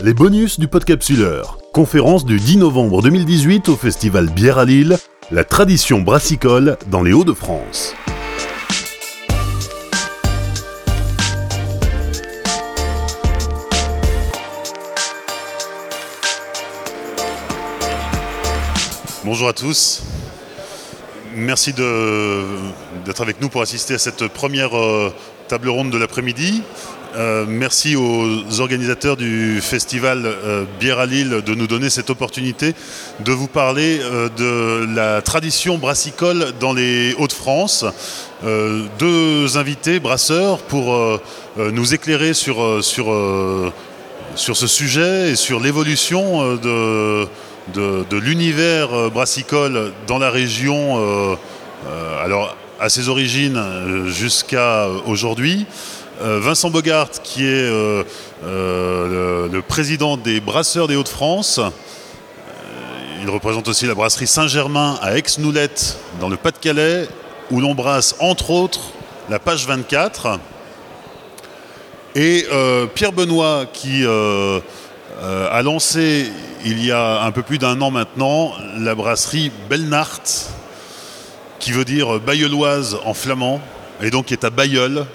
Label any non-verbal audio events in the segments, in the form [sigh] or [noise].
Les bonus du podcapsuleur. Conférence du 10 novembre 2018 au festival Bière à Lille, la tradition brassicole dans les Hauts-de-France. Bonjour à tous. Merci d'être avec nous pour assister à cette première euh, table ronde de l'après-midi. Euh, merci aux organisateurs du festival euh, Bière à Lille de nous donner cette opportunité de vous parler de la tradition brassicole dans les Hauts-de-France. deux invités brasseurs pour nous éclairer sur, sur, sur ce sujet et sur l'évolution de de, l'univers euh, brassicole dans la région, euh, euh, alors à ses origines jusqu'à aujourd'hui. Vincent Bogart, qui est le, président des Brasseurs des Hauts-de-France. il représente aussi la brasserie Saint-Germain à Aix-Noulette, dans le Pas-de-Calais, où l'on brasse entre autres la page 24. Et Pierre Benoît, qui a lancé il y a un peu plus d'un an maintenant, la brasserie Belnart, qui veut dire bayeulloise en flamand, et donc qui est à Bayeul,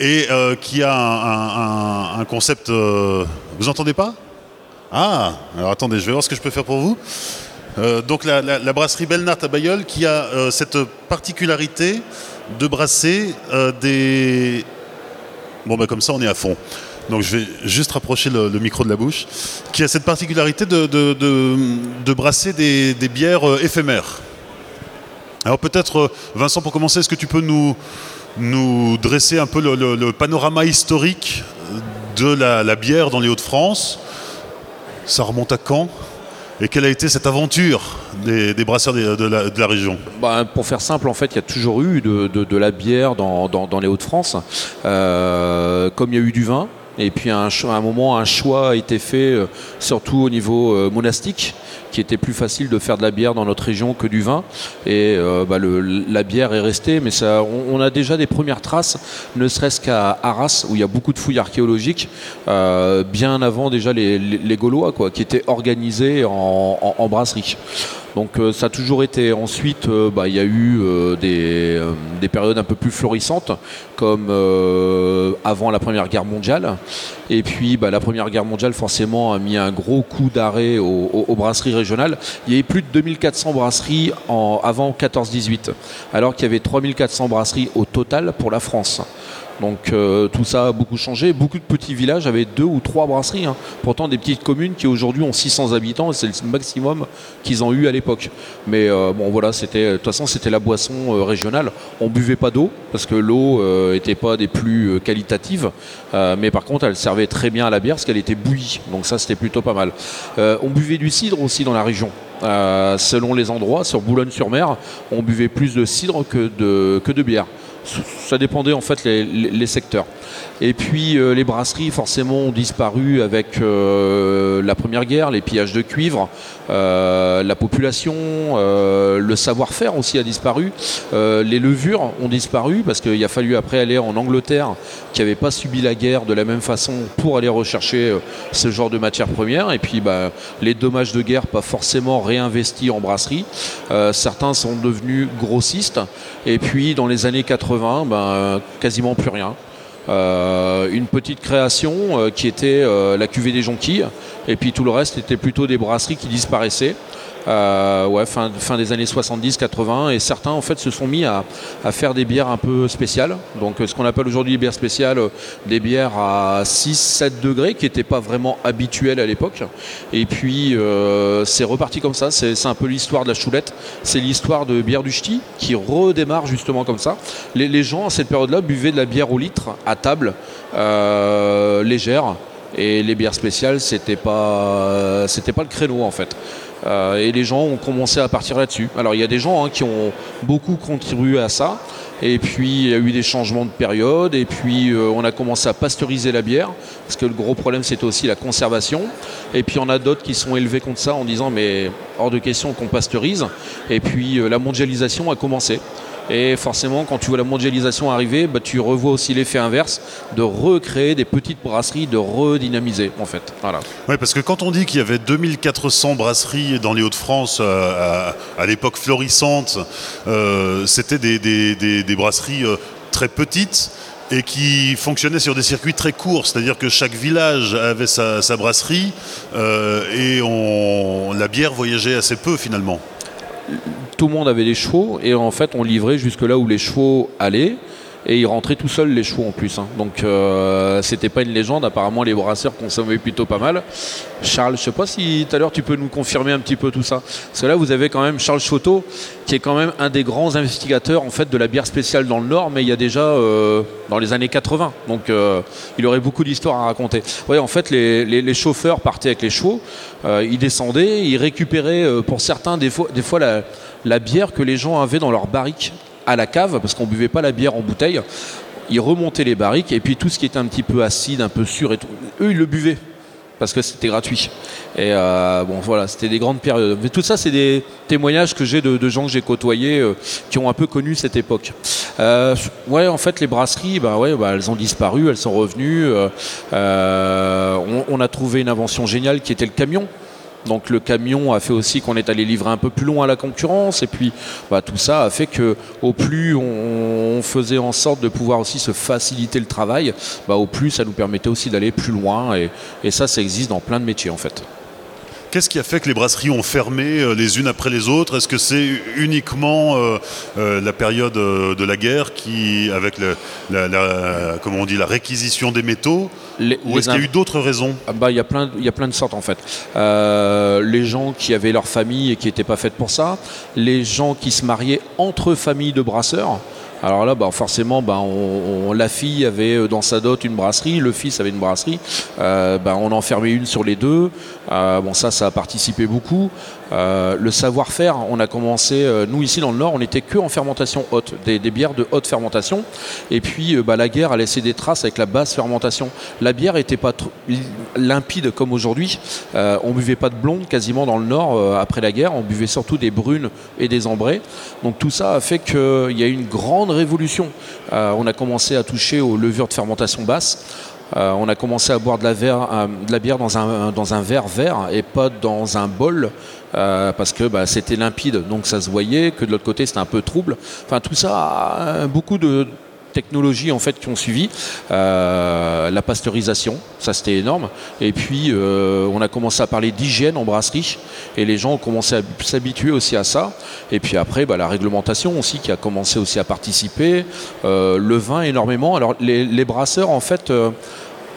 et euh, qui a un, concept. Euh, vous entendez pas? Ah, alors attendez, je vais voir ce que je peux faire pour vous. Euh, donc la, brasserie Belnart à Bayeul qui a cette particularité de brasser des. Bon, ben comme ça, on est à fond donc je vais juste rapprocher le, micro de la bouche, qui a cette particularité de, brasser des, bières euh, éphémères. Alors peut-être, Vincent, pour commencer, est-ce que tu peux nous, nous dresser un peu le, panorama historique de la, bière dans les Hauts-de-France. Ça remonte à quand? Et quelle a été cette aventure des, brasseurs de, la, région? Bah, Pour faire simple, en fait, il y a toujours eu de, la bière dans, les Hauts-de-France, euh, comme il y a eu du vin. Et puis à un, moment, un choix a été fait, euh, surtout au niveau euh, monastique, qui était plus facile de faire de la bière dans notre région que du vin. Et euh, bah, la bière est restée, mais ça, on, a déjà des premières traces, ne serait-ce qu'à Arras, où il y a beaucoup de fouilles archéologiques, bien avant déjà les, Gaulois, quoi, qui étaient organisés en brasserie. Donc euh, ça a toujours été. Ensuite, euh, bah, il y a eu euh, des, périodes un peu plus florissantes, comme avant la Première Guerre mondiale. Et puis bah, la Première Guerre mondiale, forcément, a mis un gros coup d'arrêt aux, brasseries régionales. Il y avait plus de 2400 brasseries en, avant 14-18, alors qu'il y avait 3400 brasseries au total pour la France. Donc euh, tout ça a beaucoup changé. Beaucoup de petits villages avaient deux ou trois brasseries. Hein. Pourtant des petites communes qui aujourd'hui ont 600 habitants c'est le maximum qu'ils ont eu à l'époque. Mais euh, bon voilà, de toute façon c'était la boisson euh, régionale. On buvait pas d'eau parce que l'eau n'était pas des plus qualitatives. mais par contre elle servait très bien à la bière parce qu'elle était bouillie. Donc ça c'était plutôt pas mal. on buvait du cidre aussi dans la région. selon les endroits, sur Boulogne-sur-Mer, on buvait plus de cidre que de bière ça dépendait en fait les, secteurs. Et puis euh, les brasseries forcément ont disparu avec euh, la première guerre, les pillages de cuivre, euh, la population, le savoir-faire aussi a disparu, les levures ont disparu parce qu'il a fallu après aller en Angleterre qui n'avait pas subi la guerre de la même façon pour aller rechercher ce genre de matières premières. Et puis bah, les dommages de guerre pas forcément réinvestis en brasserie. certains sont devenus grossistes. Et puis dans les années 80, ben, quasiment plus rien. Euh, une petite création euh, qui était euh, la cuvée des jonquilles, et puis tout le reste était plutôt des brasseries qui disparaissaient. Euh, ouais, fin, fin, des années 70-80, et certains en fait se sont mis à, faire des bières un peu spéciales. Donc ce qu'on appelle aujourd'hui des bières spéciales, euh, des bières à 6-7 degrés, qui n'étaient pas vraiment habituelles à l'époque. Et puis euh, c'est reparti comme ça, c'est un peu l'histoire de la choulette, c'est l'histoire de bière du ch'ti qui redémarre justement comme ça. Les, gens à cette période-là buvaient de la bière au litre à table, légère. Et les bières spéciales, c'était pas, pas le créneau en fait. Euh, et les gens ont commencé à partir là-dessus. Alors il y a des gens hein, qui ont beaucoup contribué à ça. Et puis il y a eu des changements de période. Et puis euh, on a commencé à pasteuriser la bière. Parce que le gros problème c'était aussi la conservation. Et puis on a d'autres qui sont élevés contre ça en disant mais hors de question qu'on pasteurise. Et puis euh, la mondialisation a commencé. Et forcément, quand tu vois la mondialisation arriver, bah, tu revois aussi l'effet inverse de recréer des petites brasseries, de redynamiser en fait. Voilà. Oui, parce que quand on dit qu'il y avait 2400 brasseries dans les Hauts-de-France euh, à, l'époque florissante, euh, c'était des, brasseries euh, très petites et qui fonctionnaient sur des circuits très courts, c'est-à-dire que chaque village avait sa, brasserie et la bière voyageait assez peu finalement tout le monde avait des chevaux et en fait on livrait jusque là où les chevaux allaient et ils rentraient tout seuls les chevaux en plus. Hein. Donc euh, c'était pas une légende, apparemment les brasseurs consommaient plutôt pas mal. Charles, je sais pas si tout à l'heure tu peux nous confirmer un petit peu tout ça. Parce que là vous avez quand même Charles Choteau qui est quand même un des grands investigateurs en fait de la bière spéciale dans le Nord, mais il y a déjà euh, dans les années 80. Donc euh, il aurait beaucoup d'histoires à raconter. Ouais, en fait les, chauffeurs partaient avec les chevaux, ils descendaient, ils récupéraient pour certains des fois, des fois la, la bière que les gens avaient dans leur barrique à la cave, parce qu'on buvait pas la bière en bouteille. Ils remontaient les barriques et puis tout ce qui était un petit peu acide, un peu sûr et tout, eux ils le buvaient parce que c'était gratuit. Et euh, bon voilà, c'était des grandes périodes. Mais tout ça, c'est des témoignages que j'ai de, gens que j'ai côtoyés euh, qui ont un peu connu cette époque. Euh, ouais, en fait, les brasseries, bah ouais, bah, elles ont disparu, elles sont revenues. On, a trouvé une invention géniale qui était le camion. Donc le camion a fait aussi qu'on est allé livrer un peu plus loin à la concurrence. Et puis bah, tout ça a fait que au plus on, faisait en sorte de pouvoir aussi se faciliter le travail, bah, au plus ça nous permettait aussi d'aller plus loin. Et, ça ça existe dans plein de métiers en fait. Qu'est-ce qui a fait que les brasseries ont fermé euh, les unes après les autres? Est-ce que c'est uniquement euh, euh, la période de la guerre qui, avec on dit, la réquisition des métaux Ou est-ce qu'il y a eu d'autres raisons ah bah, Il y, a plein, y a plein de sortes en fait. les gens qui avaient leur famille et qui n'étaient pas faites pour ça, les gens qui se mariaient entre familles de brasseurs. Alors là, bah, forcément, bah, la fille avait euh, dans sa dot une brasserie, le fils avait une brasserie. Euh, bah, on en fermait une sur les deux. Euh, bon, ça, ça a participé beaucoup. le savoir-faire, on a commencé, nous ici dans le Nord, on n'était que en fermentation haute, des, bières de haute fermentation. Et puis la guerre a laissé des traces avec la basse fermentation. La bière n'était pas limpide comme aujourd'hui. on buvait pas de blonde quasiment dans le Nord après la guerre. On buvait surtout des brunes et des ambrées. Donc tout ça a fait qu'il y a une grande révolution. Euh, on a commencé à toucher aux levures de fermentation basse. Euh, on a commencé à boire de la, euh, bière dans un, dans un, verre vert et pas dans un bol parce que bah, c'était limpide, donc ça se voyait, que de l'autre côté c'était un peu trouble. Enfin tout ça, beaucoup de, technologies en fait qui ont suivi. Euh, la pasteurisation, ça c'était énorme. Et puis euh, on a commencé à parler d'hygiène en brasserie et les gens ont commencé à s'habituer aussi à ça. Et puis après, bah, la réglementation aussi qui a commencé aussi à participer. Euh, le vin énormément. Alors les, brasseurs en fait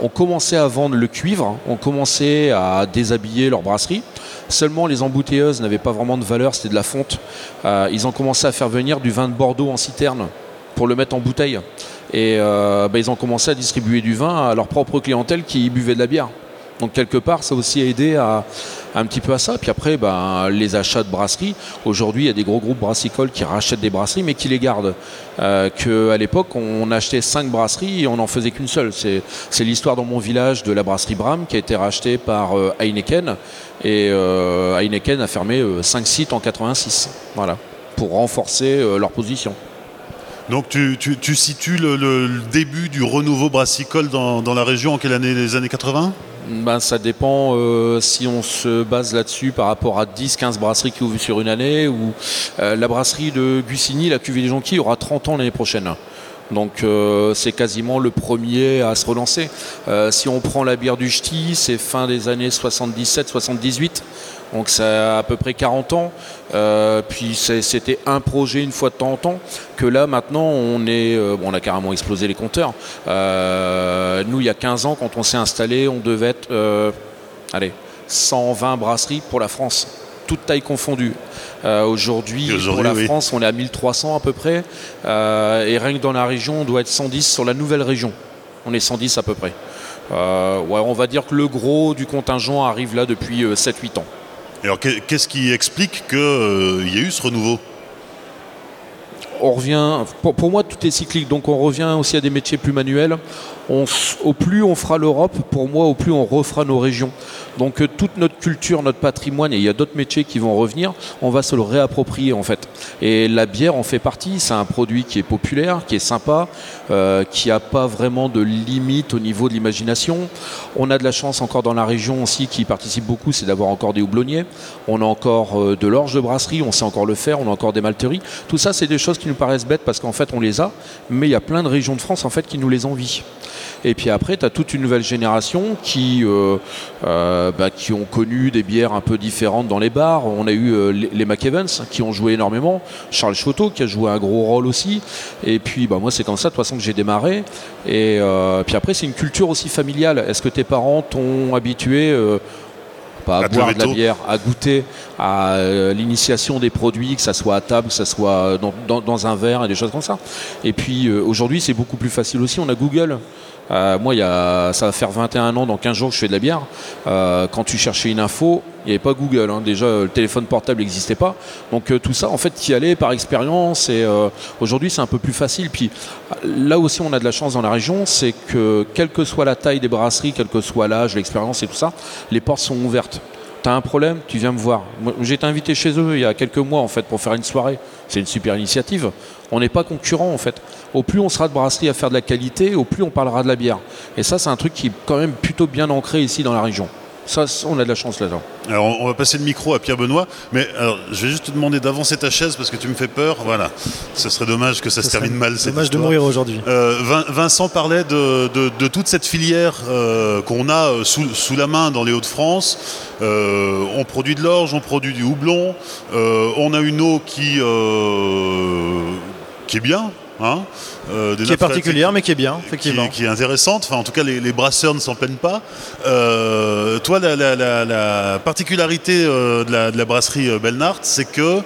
ont commencé à vendre le cuivre, ont commencé à déshabiller leur brasserie. Seulement, les embouteilleuses n'avaient pas vraiment de valeur, c'était de la fonte. ils ont commencé à faire venir du vin de Bordeaux en citerne pour le mettre en bouteille. Et euh, bah, ils ont commencé à distribuer du vin à leur propre clientèle qui buvait de la bière. Donc quelque part, ça a aussi aidé à, un petit peu à ça. Puis après, bah, les achats de brasseries. Aujourd'hui, il y a des gros groupes brassicoles qui rachètent des brasseries, mais qui les gardent. Euh, à l'époque, on achetait cinq brasseries et on n'en faisait qu'une seule. C'est l'histoire dans mon village de la brasserie Bram qui a été rachetée par euh, Heineken. Et euh, Heineken a fermé cinq sites en 86. Voilà, pour renforcer leur position. Donc tu, situes le, début du renouveau brassicole dans, la région en quelle année? Les années 80 ben, Ça dépend euh, si on se base là-dessus par rapport à 10-15 brasseries qui ouvrent sur une année ou euh, la brasserie de Gussigny, la cuvée des Jonquilles, aura 30 ans l'année prochaine. Donc euh, c'est quasiment le premier à se relancer. si on prend la bière du Ch'ti, c'est fin des années 77-78. Donc ça a à peu près 40 ans. Euh, puis c'était un projet une fois de temps en temps. Que là maintenant on est, euh, on a carrément explosé les compteurs. Euh, nous il y a 15 ans quand on s'est installé, on devait être, allez, 120 brasseries pour la France, toute taille confondue. Aujourd'hui, pour la France, on est à 1300 à peu près. et rien que dans la région, on doit être 110 sur la nouvelle région. On est 110 à peu près. ouais, on va dire que le gros du contingent arrive là depuis 7-8 ans. Alors qu'est-ce qui explique qu'il euh, y ait eu ce renouveau? On revient, pour, moi tout est cyclique, donc on revient aussi à des métiers plus manuels. au plus on fera l'Europe, pour moi, au plus on refera nos régions. Donc euh, toute notre culture, notre patrimoine, et il y a d'autres métiers qui vont revenir, on va se le réapproprier en fait. Et la bière en fait partie, c'est un produit qui est populaire, qui est sympa, euh, qui n'a pas vraiment de limite au niveau de l'imagination. On a de la chance encore dans la région aussi qui participe beaucoup, c'est d'avoir encore des houblonniers. On a encore euh, de l'orge de brasserie, on sait encore le faire, on a encore des malteries. Tout ça, c'est des choses qui nous paraissent bêtes parce qu'en fait, on les a, mais il y a plein de régions de France en fait qui nous les envient. Et puis après, tu as toute une nouvelle génération qui, euh, bah, qui ont connu des bières un peu différentes dans les bars. On a eu euh, les, McEvans qui ont joué énormément, Charles Choteau qui a joué un gros rôle aussi. Et puis bah, moi, c'est comme ça de toute façon que j'ai démarré. Et puis après, c'est une culture aussi familiale. Est-ce que tes parents t'ont habitué pas à, boire de la bière, à goûter à l'initiation des produits, que ça soit à table, que ça soit dans, dans, un verre et des choses comme ça? Et puis aujourd'hui, c'est beaucoup plus facile aussi. On a Google. Euh, moi, ça va faire 21 ans, dans 15 jours je fais de la bière. Euh, quand tu cherchais une info, il n'y avait pas Google. Hein. Déjà, le téléphone portable n'existait pas. Donc euh, tout ça, en fait, tu y allais par expérience. Et aujourd'hui, c'est un peu plus facile. Puis là aussi, on a de la chance dans la région, c'est que quelle que soit la taille des brasseries, quel que soit l'âge, l'expérience et tout ça, les portes sont ouvertes. Tu as un problème, tu viens me voir. J'ai été invité chez eux il y a quelques mois en fait pour faire une soirée. C'est une super initiative. On n'est pas concurrent en fait. Au plus on sera de brasserie à faire de la qualité, au plus on parlera de la bière. Et ça, c'est un truc qui est quand même plutôt bien ancré ici dans la région. Ça, on a de la chance là-dedans. Alors, on va passer le micro à Pierre Benoît, mais alors, je vais juste te demander d'avancer ta chaise parce que tu me fais peur. Voilà, ce serait dommage que ça, se termine mal. C'est dommage de mourir aujourd'hui. Euh, Vincent parlait de, toute cette filière euh, qu'on a euh, sous, la main dans les Hauts-de-France. on produit de l'orge, on produit du houblon, on a une eau qui, qui est bien, Hein, euh, qui est particulière, mais qui est bien, effectivement. Qui, est intéressante. Enfin, en tout cas, les, brasseurs ne s'en plaignent pas. Euh, toi, la, particularité euh, de, la, brasserie Belnart, c'est que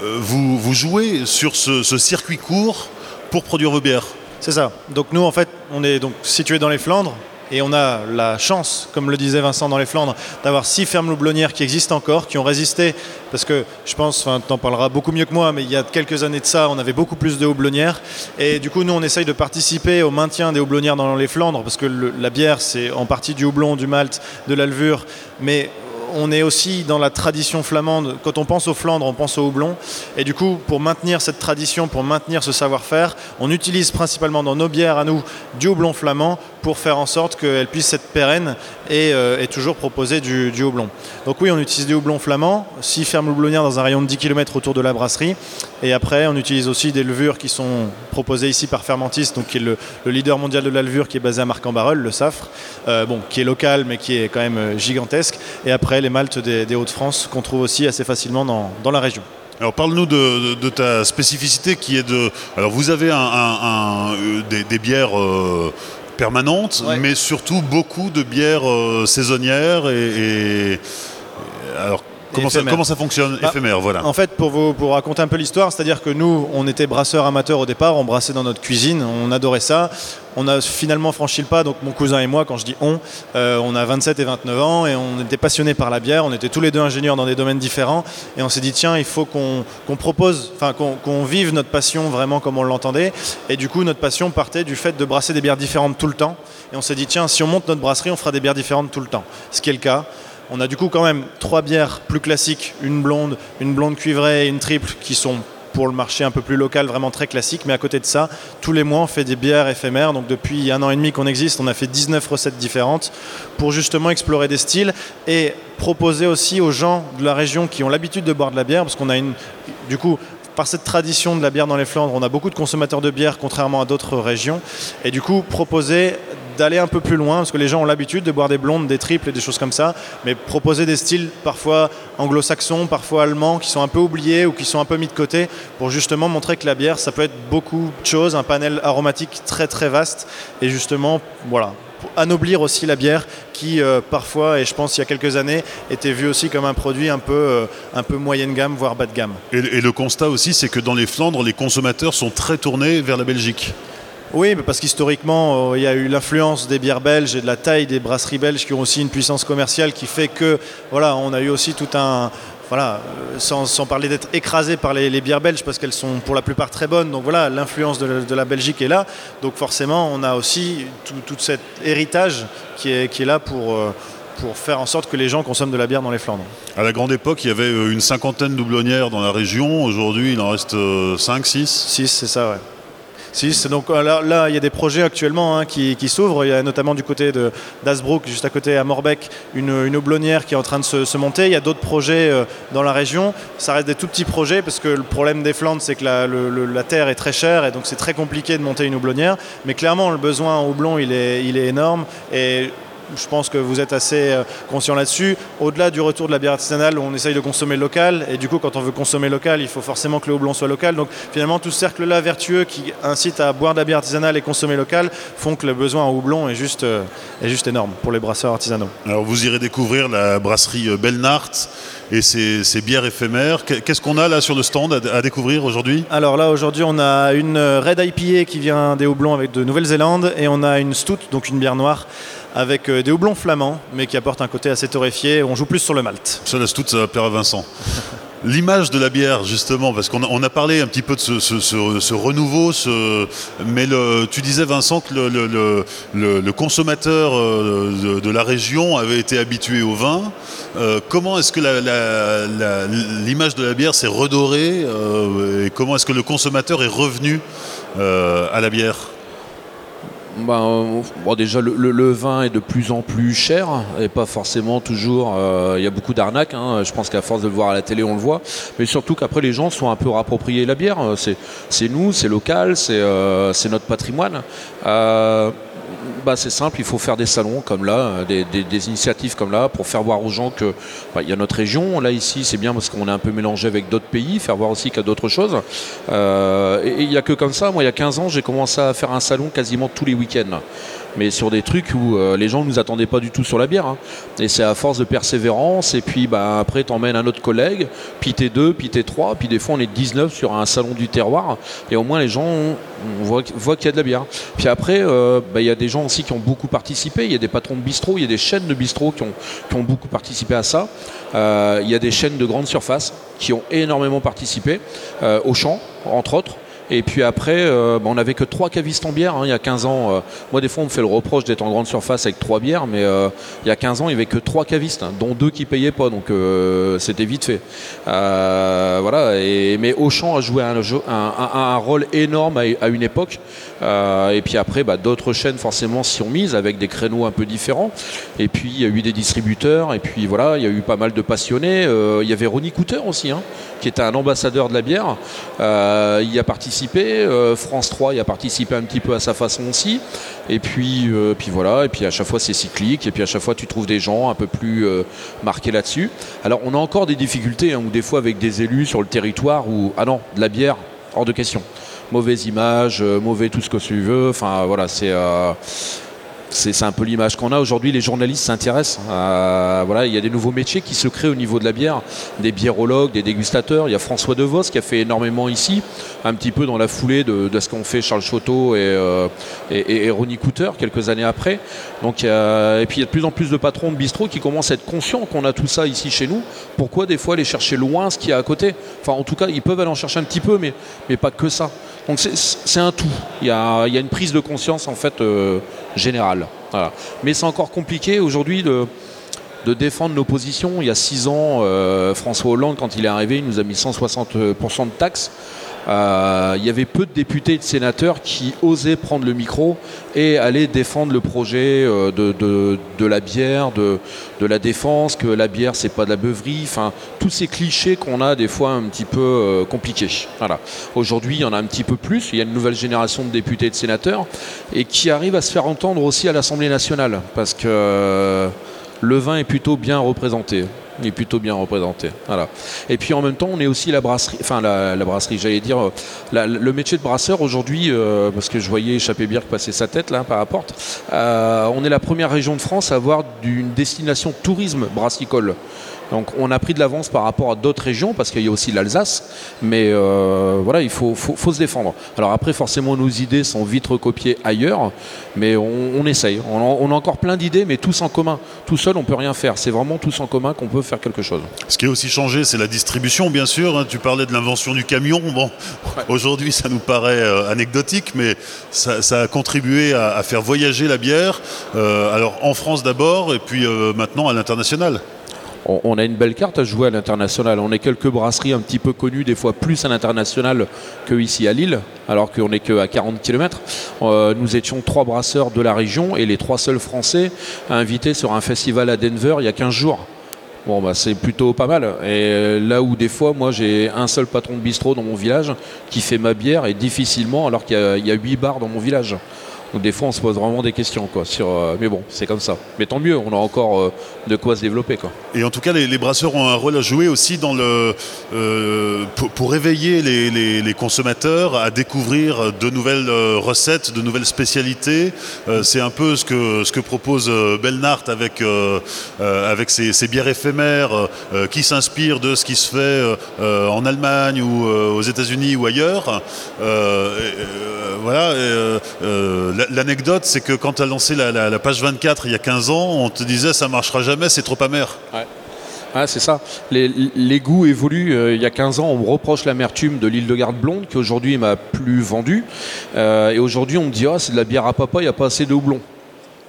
vous, vous, jouez sur ce, ce, circuit court pour produire vos bières. C'est ça. Donc nous, en fait, on est donc situé dans les Flandres. Et on a la chance, comme le disait Vincent dans les Flandres, d'avoir six fermes loublonnières qui existent encore, qui ont résisté, parce que je pense, enfin, tu en parleras beaucoup mieux que moi, mais il y a quelques années de ça, on avait beaucoup plus de houblonnières. Et du coup, nous, on essaye de participer au maintien des houblonnières dans les Flandres, parce que la bière, c'est en partie du houblon, du malt, de la levure, mais on est aussi dans la tradition flamande. Quand on pense aux Flandres, on pense au houblon. Et du coup, pour maintenir cette tradition, pour maintenir ce savoir-faire, on utilise principalement dans nos bières à nous du houblon flamand pour faire en sorte qu'elle puisse être pérenne et, euh, toujours proposer du, houblon. Donc oui, on utilise du houblon flamand, six fermes houblonnières dans un rayon de 10 km autour de la brasserie. Et après, on utilise aussi des levures qui sont proposées ici par Fermentis, donc qui est le, leader mondial de la levure qui est basé à Marc-en-Barœul, le Safre, euh, bon, qui est local mais qui est quand même euh, gigantesque. Et après, les maltes des, Hauts-de-France qu'on trouve aussi assez facilement dans, la région. Alors parle-nous de, ta spécificité qui est de... Alors vous avez des, bières permanente, mais surtout beaucoup de bières euh, saisonnières et, alors Comment ça, comment ça, fonctionne bah, Éphémère, voilà. En fait, pour vous pour raconter un peu l'histoire, c'est-à-dire que nous, on était brasseurs amateurs au départ, on brassait dans notre cuisine, on adorait ça. On a finalement franchi le pas, donc mon cousin et moi, quand je dis on, euh, on a 27 et 29 ans et on était passionnés par la bière. On était tous les deux ingénieurs dans des domaines différents et on s'est dit tiens, il faut qu'on propose, enfin qu'on vive notre passion vraiment comme on l'entendait. Et du coup, notre passion partait du fait de brasser des bières différentes tout le temps. Et on s'est dit tiens, si on monte notre brasserie, on fera des bières différentes tout le temps. Ce qui est le cas. On a du coup quand même trois bières plus classiques, une blonde, une blonde cuivrée et une triple qui sont pour le marché un peu plus local, vraiment très classique. Mais à côté de ça, tous les mois, on fait des bières éphémères. Donc depuis un an et demi qu'on existe, on a fait 19 recettes différentes pour justement explorer des styles et proposer aussi aux gens de la région qui ont l'habitude de boire de la bière, parce qu'on a une, du coup, par cette tradition de la bière dans les Flandres, on a beaucoup de consommateurs de bière, contrairement à d'autres régions. Et du coup, proposer d'aller un peu plus loin, parce que les gens ont l'habitude de boire des blondes, des triples et des choses comme ça, mais proposer des styles parfois anglo-saxons, parfois allemands, qui sont un peu oubliés ou qui sont un peu mis de côté, pour justement montrer que la bière, ça peut être beaucoup de choses, un panel aromatique très très vaste, et justement, voilà, anoblir aussi la bière qui euh, parfois, et je pense il y a quelques années, était vue aussi comme un produit un peu, euh, un peu moyenne gamme, voire bas de gamme. et le constat aussi, c'est que dans les Flandres, les consommateurs sont très tournés vers la Belgique. Oui, parce qu'historiquement, euh, il y a eu l'influence des bières belges et de la taille des brasseries belges qui ont aussi une puissance commerciale qui fait que, voilà, on a eu aussi tout un, voilà, euh, sans, parler d'être écrasé par les, bières belges parce qu'elles sont pour la plupart très bonnes. Donc voilà, l'influence de, la Belgique est là. Donc forcément, on a aussi tout, cet héritage qui est, qui est là pour, euh, pour faire en sorte que les gens consomment de la bière dans les Flandres. À la grande époque, il y avait une cinquantaine doublonnières dans la région. Aujourd'hui, il en reste 5, 6 6, c'est ça, ouais donc euh, là, il y a des projets actuellement hein, qui, s'ouvrent. Il y a notamment du côté d'Asbrook, juste à côté à Morbeck, une, une qui est en train de se, monter. Il y a d'autres projets euh, dans la région. Ça reste des tout petits projets parce que le problème des Flandres, c'est que la, terre est très chère et donc c'est très compliqué de monter une houblonnière. Mais clairement, le besoin en houblon, il est, énorme. Je pense que vous êtes assez euh, conscient là-dessus. Au-delà du retour de la bière artisanale, on essaye de consommer local. Et du coup, quand on veut consommer local, il faut forcément que le houblon soit local. Donc finalement, tout ce cercle-là vertueux qui incite à boire de la bière artisanale et consommer local font que le besoin en houblon est juste, euh, est juste énorme pour les brasseurs artisanaux. Alors vous irez découvrir la brasserie euh, Belnart et ses, bières éphémères. Qu'est-ce qu'on a là sur le stand à, découvrir aujourd'hui? Alors là, aujourd'hui, on a une Red IPA qui vient des houblons avec de Nouvelle-Zélande et on a une Stout, donc une bière noire avec euh, des houblons flamands, mais qui apportent un côté assez torréfié. On joue plus sur le malt. Ça laisse tout ça plaire à Vincent. [laughs] L'image de la bière, justement, parce qu'on a, parlé un petit peu de ce, renouveau, mais tu disais, Vincent, que le, consommateur euh, de, la région avait été habitué au vin. Euh, comment est-ce que l'image de la bière s'est redorée et comment est-ce que le consommateur est revenu à la bière? Ben, bon, déjà, le, vin est de plus en plus cher et pas forcément toujours. Euh, il y a beaucoup d'arnaques. Hein. je pense qu'à force de le voir à la télé, on le voit. Mais surtout qu'après, les gens sont un peu rappropriés la bière. C'est nous, c'est local, c'est euh, notre patrimoine. Euh, bah, c'est simple, il faut faire des salons comme là, euh, des, initiatives comme là, pour faire voir aux gens que bah, y a notre région. Là ici, c'est bien parce qu'on est un peu mélangé avec d'autres pays, faire voir aussi qu'il y a d'autres choses. Euh, et il n'y a que comme ça. Moi, il y a 15 ans, j'ai commencé à faire un salon quasiment tous les week-ends mais sur des trucs où euh, les gens ne nous attendaient pas du tout sur la bière. Hein. Et c'est à force de persévérance, et puis bah, après, t'emmènes un autre collègue, puis t'es deux, puis t'es trois, puis des fois on est 19 sur un salon du terroir, et au moins les gens voient, qu'il y a de la bière. Puis après, euh, bah, il y a des gens aussi qui ont beaucoup participé, il y a des patrons de bistrot, il y a des chaînes de bistrot qui ont, beaucoup participé à ça. Euh, il y a des chaînes de grande surface qui ont énormément participé, au champ, entre autres. Et puis après, euh, on n'avait que trois cavistes en bière hein, il y a 15 ans. Euh. moi, des fois, on me fait le reproche d'être en grande surface avec trois bières, mais euh, il y a 15 ans, il n'y avait que trois cavistes, hein, dont deux qui payaient pas, donc c'était vite fait. voilà. Mais Auchan a joué un, un, rôle énorme à, une époque. et puis après, bah, d'autres chaînes forcément s'y ont mises avec des créneaux un peu différents. Et puis il y a eu des distributeurs. Et puis voilà, il y a eu pas mal de passionnés. il y avait Ronnie Cooter aussi, hein, qui était un ambassadeur de la bière. il a participé euh, France 3 y a participé un petit peu à sa façon aussi. Et puis, euh, puis voilà, et puis à chaque fois c'est cyclique, et puis à chaque fois tu trouves des gens un peu plus euh, marqués là-dessus. Alors on a encore des difficultés, hein, ou des fois avec des élus sur le territoire où, ah non, de la bière, hors de question. Mauvaise image, mauvais tout ce que tu veux, enfin voilà, c'est c'est un peu l'image qu'on a aujourd'hui. Les journalistes s'intéressent. voilà, il y a des nouveaux métiers qui se créent au niveau de la bière, des biérologues, des dégustateurs. Il y a François Devos qui a fait énormément ici, un petit peu dans la foulée de, ce qu'ont fait Charles Choteau et, euh, et, Ronnie Cooter quelques années après. Donc, et puis il y a de plus en plus de patrons de bistrot qui commencent à être conscients qu'on a tout ça ici chez nous. Pourquoi des fois aller chercher loin ce qu'il y a à côté? Enfin, en tout cas, ils peuvent aller en chercher un petit peu, mais, mais pas que ça. Donc c'est un tout. Il y, a, une prise de conscience en fait euh, générale. Mais c'est encore compliqué aujourd'hui de, défendre nos positions. Il y a six ans, euh, François Hollande, quand il est arrivé, il nous a mis 160% de taxes. Euh, il y avait peu de députés et de sénateurs qui osaient prendre le micro et aller défendre le projet euh, de, la bière, de, la défense, que la bière c'est pas de la beuverie, enfin tous ces clichés qu'on a des fois un petit peu euh, compliqués. Aujourd'hui, il y en a un petit peu plus. Il y a une nouvelle génération de députés et de sénateurs et qui arrivent à se faire entendre aussi à l'Assemblée nationale parce que le vin est plutôt bien représenté. Est plutôt bien représenté. Et puis en même temps, on est aussi la brasserie, enfin la, brasserie, j'allais dire, le métier de brasseur aujourd'hui, euh, parce que je voyais Échappé Bière passer sa tête là par la porte, euh, on est la première région de France à avoir une destination tourisme brassicole. Donc on a pris de l'avance par rapport à d'autres régions parce qu'il y a aussi l'Alsace, mais euh, voilà, il faut, se défendre. Alors après, forcément, nos idées sont vite recopiées ailleurs, mais on, essaye. On, a encore plein d'idées, mais tous en commun. Tout seul, on peut rien faire. C'est vraiment tous en commun qu'on peut faire quelque chose. Ce qui est aussi changé, c'est la distribution, bien sûr. Hein. Tu parlais de l'invention du camion. Bon, aujourd'hui, ça nous paraît euh, anecdotique, mais ça, a contribué à, faire voyager la bière. Euh, alors en France d'abord, et puis maintenant à l'international on, a une belle carte à jouer à l'international. On est quelques brasseries un petit peu connues, des fois plus à l'international que ici à Lille, alors qu'on n'est qu'à 40 km. Euh, nous étions trois brasseurs de la région et les trois seuls Français invités sur un festival à Denver il y a 15 jours. Bon, bah, c'est plutôt pas mal. Et là où des fois, moi, j'ai un seul patron de bistrot dans mon village qui fait ma bière et difficilement, alors qu'il y, a 8 bars dans mon village. Donc des fois, on se pose vraiment des questions, quoi. Sur, euh, mais bon, c'est comme ça. Mais tant mieux, on a encore euh, de quoi se développer, quoi. Et en tout cas, les, brasseurs ont un rôle à jouer aussi dans le euh, pour, éveiller les, consommateurs à découvrir de nouvelles recettes, de nouvelles spécialités. c'est un peu ce que propose Belnart avec avec ses, bières éphémères qui s'inspirent de ce qui se fait en Allemagne ou aux États-Unis ou ailleurs. voilà. L'anecdote, c'est que quand tu as lancé la, page 24 il y a 15 ans, on te disait ça marchera jamais, c'est trop amer. Ouais. c'est ça. Les, goûts évoluent. Euh, il y a 15 ans, on me reproche l'amertume de l'île de Garde blonde, qui aujourd'hui m'a plus vendu. Euh, et aujourd'hui, on me dit, ah, c'est de la bière à papa, il n'y a pas assez de houblon.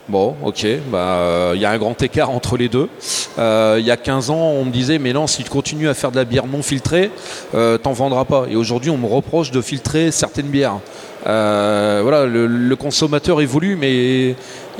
Bon, ok, bah, euh, il y a un grand écart entre les deux. Il y a 15 ans, on me disait, mais non, si tu continues à faire de la bière non filtrée, t'en vendras pas. Et aujourd'hui, on me reproche de filtrer certaines bières. Euh, voilà, le, consommateur évolue, mais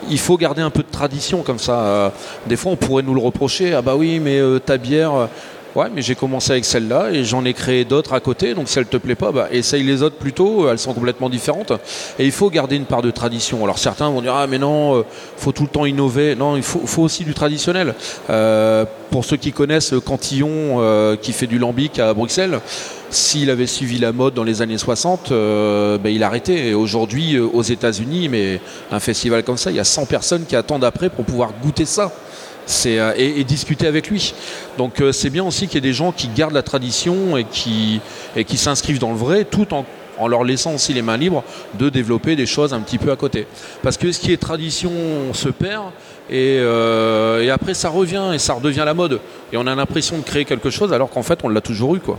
il faut garder un peu de tradition comme ça. Euh, des fois, on pourrait nous le reprocher. Ah bah oui, mais euh, ta bière. Ouais, mais j'ai commencé avec celle-là et j'en ai créé d'autres à côté. Donc si elle te plaît pas, bah, essaye les autres plutôt. Elles sont complètement différentes. Et il faut garder une part de tradition. Alors certains vont dire ah mais non, faut tout le temps innover. Non, il faut, faut aussi du traditionnel. pour ceux qui connaissent Cantillon, qui fait du lambic à Bruxelles, s'il avait suivi la mode dans les années 60, euh, ben, il arrêtait. Et aujourd'hui, euh, aux États-Unis, mais un festival comme ça, il y a 100 personnes qui attendent après pour pouvoir goûter ça. Euh, et, discuter avec lui. Donc c'est bien aussi qu'il y ait des gens qui gardent la tradition et qui, s'inscrivent dans le vrai tout en, en, leur laissant aussi les mains libres de développer des choses un petit peu à côté. Parce que ce qui est tradition se perd et, et après ça revient et ça redevient la mode. Et on a l'impression de créer quelque chose alors qu'en fait on l'a toujours eu. quoi.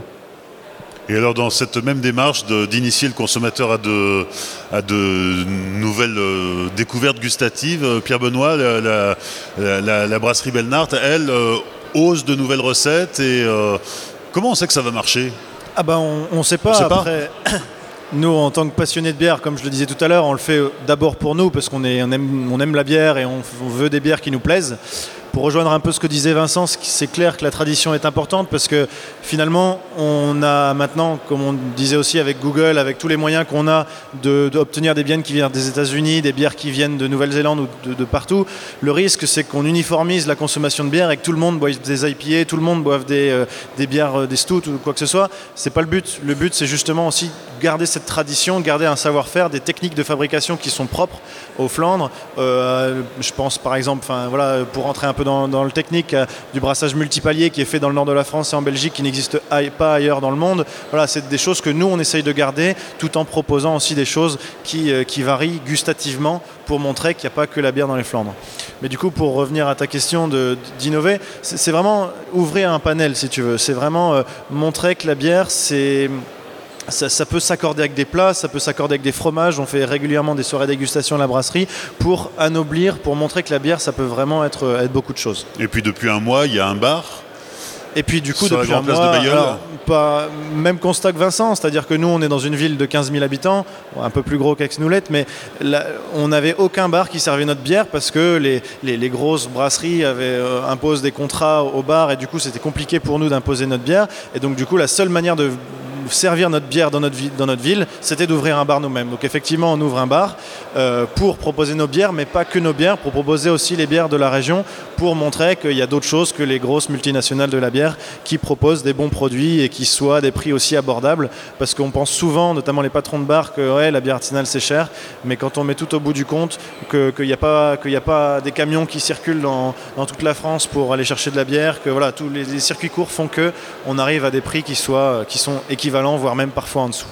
Et alors dans cette même démarche d'initier le consommateur à de, à de nouvelles euh, découvertes gustatives, euh, Pierre Benoît, la, brasserie Belnart, elle, euh, ose de nouvelles recettes et comment on sait que ça va marcher? Ah ben on ne sait pas. après. [coughs] Nous, en tant que passionnés de bière, comme je le disais tout à l'heure, on le fait d'abord pour nous parce qu'on aime, on aime la bière et on veut des bières qui nous plaisent pour rejoindre un peu ce que disait Vincent, c'est clair que la tradition est importante parce que finalement, on a maintenant, comme on disait aussi avec Google, avec tous les moyens qu'on a d'obtenir des bières qui viennent des États-Unis, des bières qui viennent de Nouvelle-Zélande ou de, partout, le risque c'est qu'on uniformise la consommation de bière et que tout le monde boive des IPA, tout le monde boive des, euh, bières, euh, des stouts ou quoi que ce soit. C'est pas le but. Le but c'est justement aussi garder cette tradition, garder un savoir-faire, des techniques de fabrication qui sont propres aux Flandres. Euh, je pense par exemple, voilà, pour rentrer un peu dans, le technique euh, du brassage multipalier qui est fait dans le nord de la France et en Belgique, qui n'existe pas ailleurs dans le monde. Voilà, c'est des choses que nous, on essaye de garder tout en proposant aussi des choses qui, euh, qui varient gustativement pour montrer qu'il n'y a pas que la bière dans les Flandres. Mais du coup, pour revenir à ta question d'innover, c'est vraiment ouvrir un panel, si tu veux. C'est vraiment euh, montrer que la bière, c'est ça, peut s'accorder avec des plats, ça peut s'accorder avec des fromages. On fait régulièrement des soirées dégustation à la brasserie pour anoblir, pour montrer que la bière, ça peut vraiment être, être beaucoup de choses. Et puis depuis un mois, il y a un bar et puis du coup, depuis un mois, pas, même constat que Vincent, c'est-à-dire que nous, on est dans une ville de 15 000 habitants, un peu plus gros qu'Aix-Noulette, mais on n'avait aucun bar qui servait notre bière parce que les, les, grosses brasseries avaient, euh, imposent des contrats au bar et du coup, c'était compliqué pour nous d'imposer notre bière. Et donc, du coup, la seule manière de servir notre bière dans notre, ville, c'était d'ouvrir un bar nous-mêmes. Donc effectivement, on ouvre un bar euh, pour proposer nos bières, mais pas que nos bières, pour proposer aussi les bières de la région, pour montrer qu'il y a d'autres choses que les grosses multinationales de la bière qui proposent des bons produits et qui soient des prix aussi abordables. Parce qu'on pense souvent, notamment les patrons de bar, que ouais, la bière artisanale c'est cher, mais quand on met tout au bout du compte, qu'il n'y a, pas, a pas des camions qui circulent dans, toute la France pour aller chercher de la bière, que voilà, tous les, les circuits courts font que on arrive à des prix qui, soient, qui sont équivalents voire même parfois en dessous.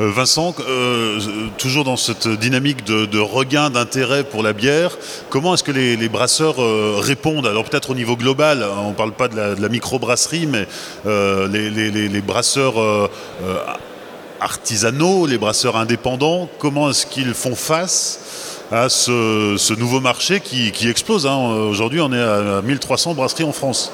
Euh, Vincent, euh, toujours dans cette dynamique de, regain d'intérêt pour la bière, comment est-ce que les, brasseurs euh, répondent? Alors peut-être au niveau global, on ne parle pas de la, micro-brasserie, mais les, brasseurs artisanaux, les brasseurs indépendants, comment est-ce qu'ils font face à ce, nouveau marché qui, explose hein? Aujourd'hui, on est à 1300 brasseries en France.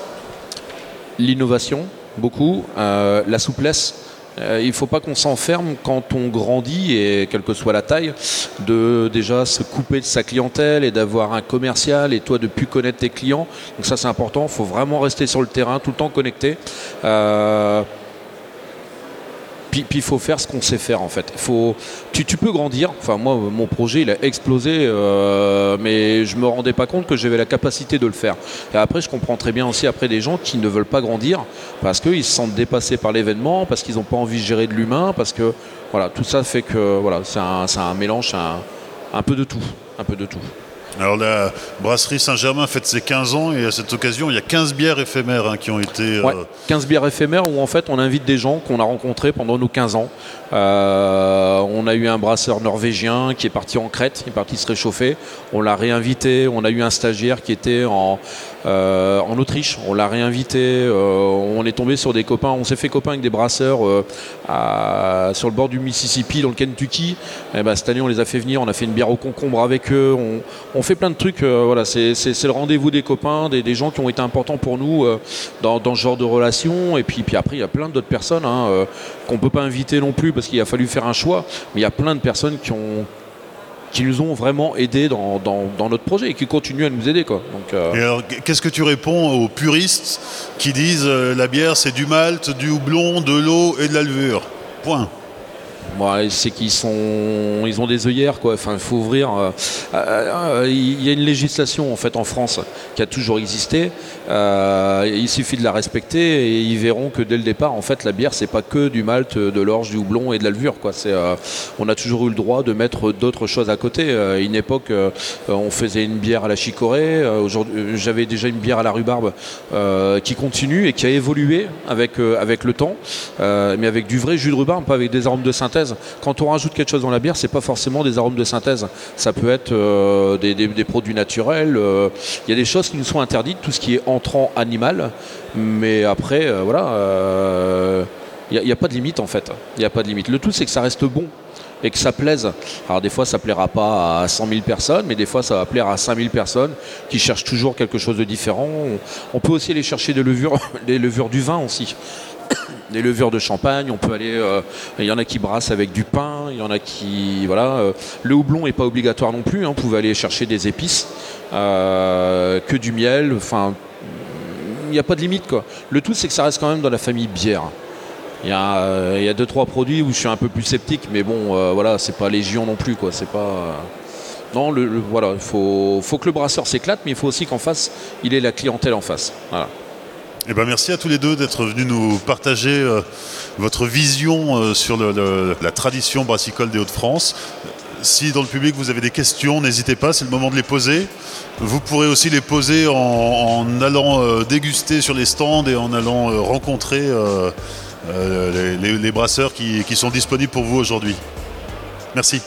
L'innovation, beaucoup. la souplesse euh, il ne faut pas qu'on s'enferme quand on grandit, et quelle que soit la taille, de déjà se couper de sa clientèle et d'avoir un commercial et toi de plus connaître tes clients. Donc ça c'est important, il faut vraiment rester sur le terrain, tout le temps connecté. Euh, puis il faut faire ce qu'on sait faire en fait. Faut, tu, peux grandir. Enfin moi mon projet il a explosé, euh, mais je me rendais pas compte que j'avais la capacité de le faire. Et après je comprends très bien aussi après des gens qui ne veulent pas grandir parce qu'ils se sentent dépassés par l'événement, parce qu'ils n'ont pas envie de gérer de l'humain, parce que voilà tout ça fait que voilà c'est un, mélange, un peu de tout, un peu de tout. Alors la brasserie Saint-Germain fête ses 15 ans et à cette occasion, il y a 15 bières éphémères hein, qui ont été... 15 euh, bières éphémères où en fait on invite des gens qu'on a rencontrés pendant nos 15 ans. Euh, on a eu un brasseur norvégien qui est parti en Crète, il est parti se réchauffer. On l'a réinvité. On a eu un stagiaire qui était en, euh, en Autriche. On l'a réinvité. on est tombé sur des copains. On s'est fait copain avec des brasseurs sur le bord du Mississippi, dans le Kentucky. Et eh ben, cette année, on les a fait venir. On a fait une bière au concombre avec eux. On, fait plein de trucs. voilà, c'est le rendez-vous des copains, des, gens qui ont été importants pour nous dans, ce genre de relation. Et puis, puis après, il y a plein d'autres personnes hein, qu'on ne peut pas inviter non plus parce qu'il a fallu faire un choix. Mais il y a plein de personnes qui ont qui nous ont vraiment aidés dans, notre projet et qui continuent à nous aider. Quoi. Euh, Et alors, qu'est-ce que tu réponds aux puristes qui disent euh, la bière c'est du malt, du houblon, de l'eau et de la levure? Point c'est qu'ils sont, ils ont des œillères quoi. Enfin, il faut ouvrir. Euh, euh, il y a une législation en fait en France qui a toujours existé. Euh, il suffit de la respecter et ils verront que dès le départ, en fait, la bière c'est pas que du malt, de l'orge, du houblon et de la levure quoi. C'est, on a toujours eu le droit de mettre d'autres choses à côté. Une époque, on faisait une bière à la chicorée. Aujourd'hui, j'avais déjà une bière à la rhubarbe qui continue et qui a évolué avec avec le temps, mais avec du vrai jus de rhubarbe, pas avec des arômes de quand on rajoute quelque chose dans la bière, c'est pas forcément des arômes de synthèse. Ça peut être euh, des, produits naturels. Euh, il y a des choses qui nous sont interdites, tout ce qui est entrant animal. Mais après, euh, voilà, il n'y a, pas de limite en fait. Il a pas de limite. Le tout, c'est que ça reste bon et que ça plaise. Alors des fois ça plaira pas à 100 000 personnes, mais des fois ça va plaire à 5 000 personnes qui cherchent toujours quelque chose de différent. On peut aussi aller chercher des levures, [laughs] des levures du vin aussi [coughs] des levures de champagne, on peut aller. Euh, il y en a qui brassent avec du pain, il y en a qui. Voilà. Euh, le houblon n'est pas obligatoire non plus, hein, vous pouvez aller chercher des épices, euh, que du miel, enfin. Il n'y a pas de limite quoi. Le tout c'est que ça reste quand même dans la famille bière. Il y, a, il y a deux trois produits où je suis un peu plus sceptique, mais bon, voilà, c'est pas légion non plus, quoi. Non, le, voilà, il faut, que le brasseur s'éclate, mais il faut aussi qu'en face, il ait la clientèle en face. Eh ben merci à tous les deux d'être venus nous partager euh, votre vision euh, sur la tradition brassicole des Hauts-de-France. Si dans le public vous avez des questions, n'hésitez pas, c'est le moment de les poser. Vous pourrez aussi les poser en, allant euh, déguster sur les stands et en allant rencontrer les, brasseurs qui sont disponibles pour vous aujourd'hui. Merci.